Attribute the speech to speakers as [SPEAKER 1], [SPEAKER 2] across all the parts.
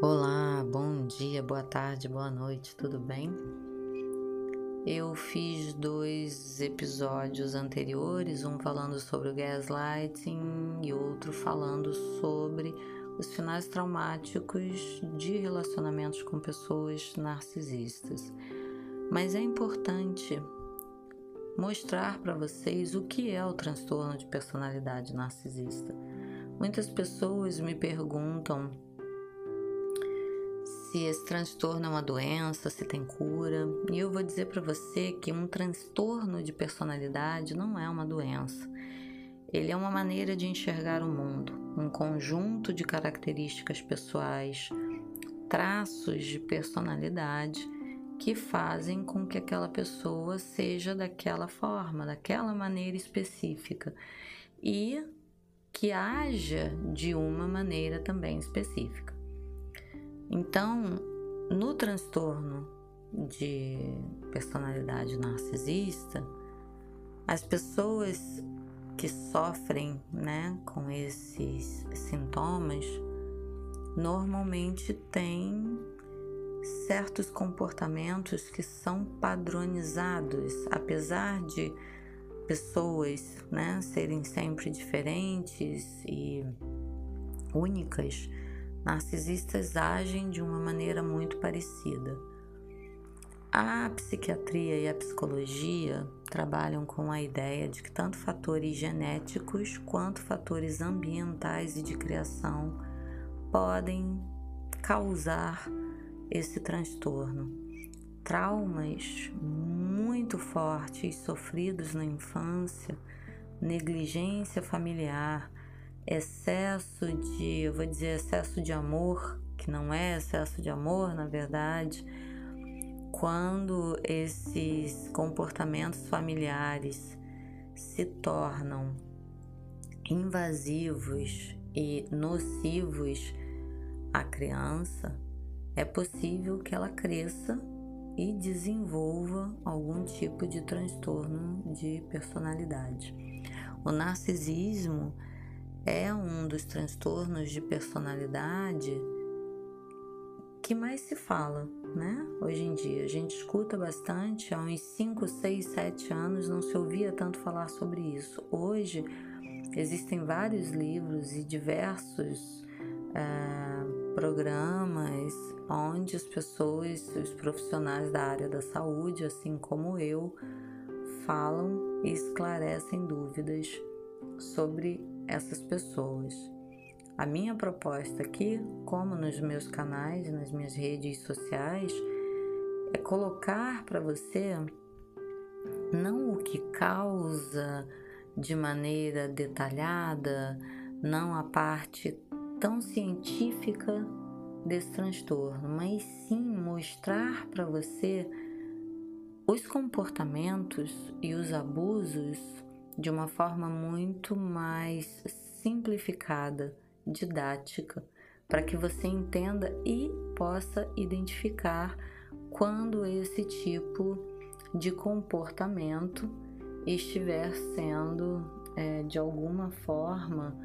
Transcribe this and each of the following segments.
[SPEAKER 1] Olá, bom dia, boa tarde, boa noite, tudo bem? Eu fiz dois episódios anteriores, um falando sobre o gaslighting e outro falando sobre os finais traumáticos de relacionamentos com pessoas narcisistas. Mas é importante mostrar para vocês o que é o transtorno de personalidade narcisista. Muitas pessoas me perguntam se esse transtorno é uma doença, se tem cura. E eu vou dizer para você que um transtorno de personalidade não é uma doença. Ele é uma maneira de enxergar o mundo, um conjunto de características pessoais, traços de personalidade que fazem com que aquela pessoa seja daquela forma, daquela maneira específica e que haja de uma maneira também específica. Então, no transtorno de personalidade narcisista, as pessoas que sofrem né, com esses sintomas normalmente têm certos comportamentos que são padronizados, apesar de pessoas né, serem sempre diferentes e únicas narcisistas agem de uma maneira muito parecida. A psiquiatria e a psicologia trabalham com a ideia de que tanto fatores genéticos quanto fatores ambientais e de criação podem causar esse transtorno. Traumas muito fortes sofridos na infância, negligência familiar, excesso de, eu vou dizer, excesso de amor, que não é excesso de amor, na verdade, quando esses comportamentos familiares se tornam invasivos e nocivos à criança, é possível que ela cresça e desenvolva algum tipo de transtorno de personalidade. O narcisismo é um dos transtornos de personalidade que mais se fala, né? Hoje em dia, a gente escuta bastante, há uns 5, 6, 7 anos não se ouvia tanto falar sobre isso. Hoje existem vários livros e diversos é, programas onde as pessoas, os profissionais da área da saúde, assim como eu, falam e esclarecem dúvidas sobre essas pessoas. A minha proposta aqui, como nos meus canais, nas minhas redes sociais, é colocar para você não o que causa de maneira detalhada, não a parte tão científica desse transtorno, mas sim mostrar para você os comportamentos e os abusos de uma forma muito mais simplificada, didática, para que você entenda e possa identificar quando esse tipo de comportamento estiver sendo é, de alguma forma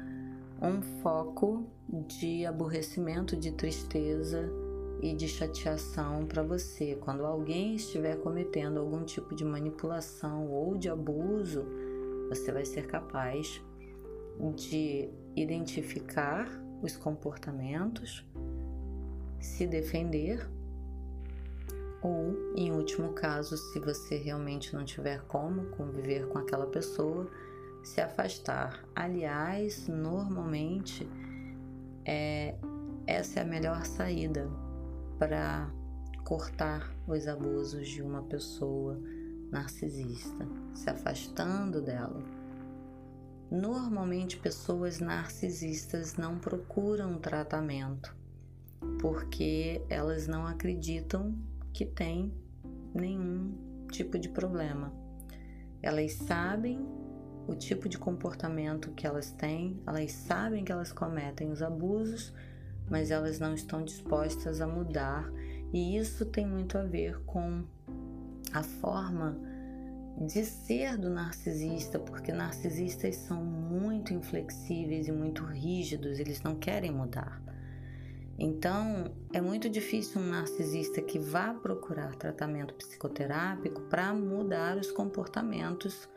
[SPEAKER 1] um foco de aborrecimento, de tristeza e de chateação para você. Quando alguém estiver cometendo algum tipo de manipulação ou de abuso, você vai ser capaz de identificar os comportamentos, se defender ou, em último caso, se você realmente não tiver como conviver com aquela pessoa, se afastar. Aliás, normalmente é, essa é a melhor saída para cortar os abusos de uma pessoa narcisista, se afastando dela. Normalmente, pessoas narcisistas não procuram tratamento porque elas não acreditam que tem nenhum tipo de problema. Elas sabem o tipo de comportamento que elas têm, elas sabem que elas cometem os abusos, mas elas não estão dispostas a mudar, e isso tem muito a ver com a forma de ser do narcisista, porque narcisistas são muito inflexíveis e muito rígidos, eles não querem mudar. Então, é muito difícil um narcisista que vá procurar tratamento psicoterápico para mudar os comportamentos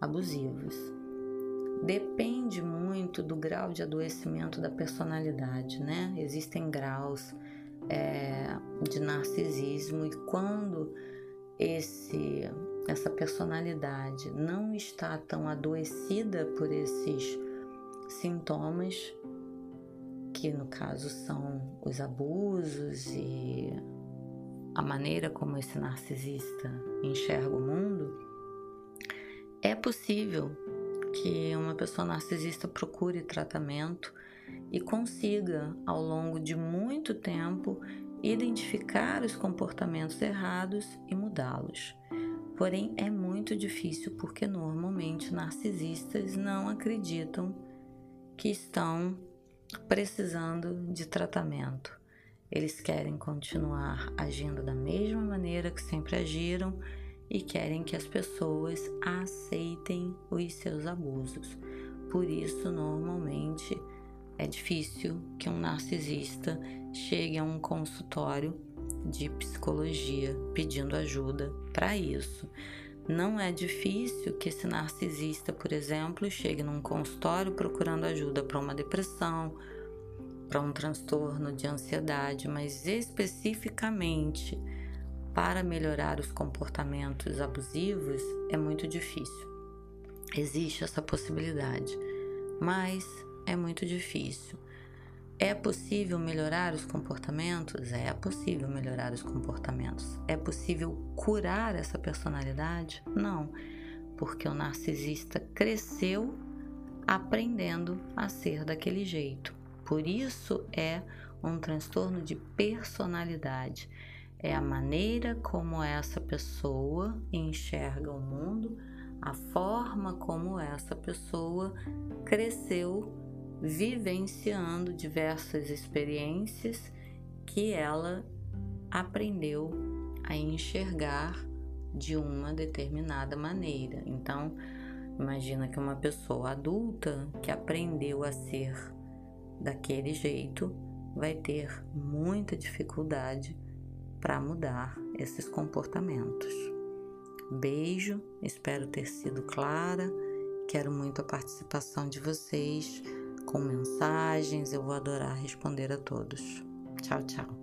[SPEAKER 1] abusivos. Depende muito do grau de adoecimento da personalidade, né? Existem graus é, de narcisismo e quando esse essa personalidade não está tão adoecida por esses sintomas, que no caso são os abusos e a maneira como esse narcisista enxerga o mundo, é possível que uma pessoa narcisista procure tratamento e consiga, ao longo de muito tempo, identificar os comportamentos errados e mudá-los. Porém, é muito difícil porque normalmente narcisistas não acreditam que estão precisando de tratamento. Eles querem continuar agindo da mesma maneira que sempre agiram e querem que as pessoas aceitem os seus abusos. Por isso, normalmente, é difícil que um narcisista chegue a um consultório de psicologia pedindo ajuda para isso. Não é difícil que esse narcisista, por exemplo, chegue num consultório procurando ajuda para uma depressão, para um transtorno de ansiedade, mas especificamente para melhorar os comportamentos abusivos é muito difícil. Existe essa possibilidade, mas é muito difícil. É possível melhorar os comportamentos? É possível melhorar os comportamentos. É possível curar essa personalidade? Não, porque o narcisista cresceu aprendendo a ser daquele jeito. Por isso é um transtorno de personalidade. É a maneira como essa pessoa enxerga o mundo, a forma como essa pessoa cresceu vivenciando diversas experiências que ela aprendeu a enxergar de uma determinada maneira. Então, imagina que uma pessoa adulta que aprendeu a ser daquele jeito vai ter muita dificuldade para mudar esses comportamentos. Beijo, espero ter sido clara. Quero muito a participação de vocês com mensagens. Eu vou adorar responder a todos. Tchau, tchau.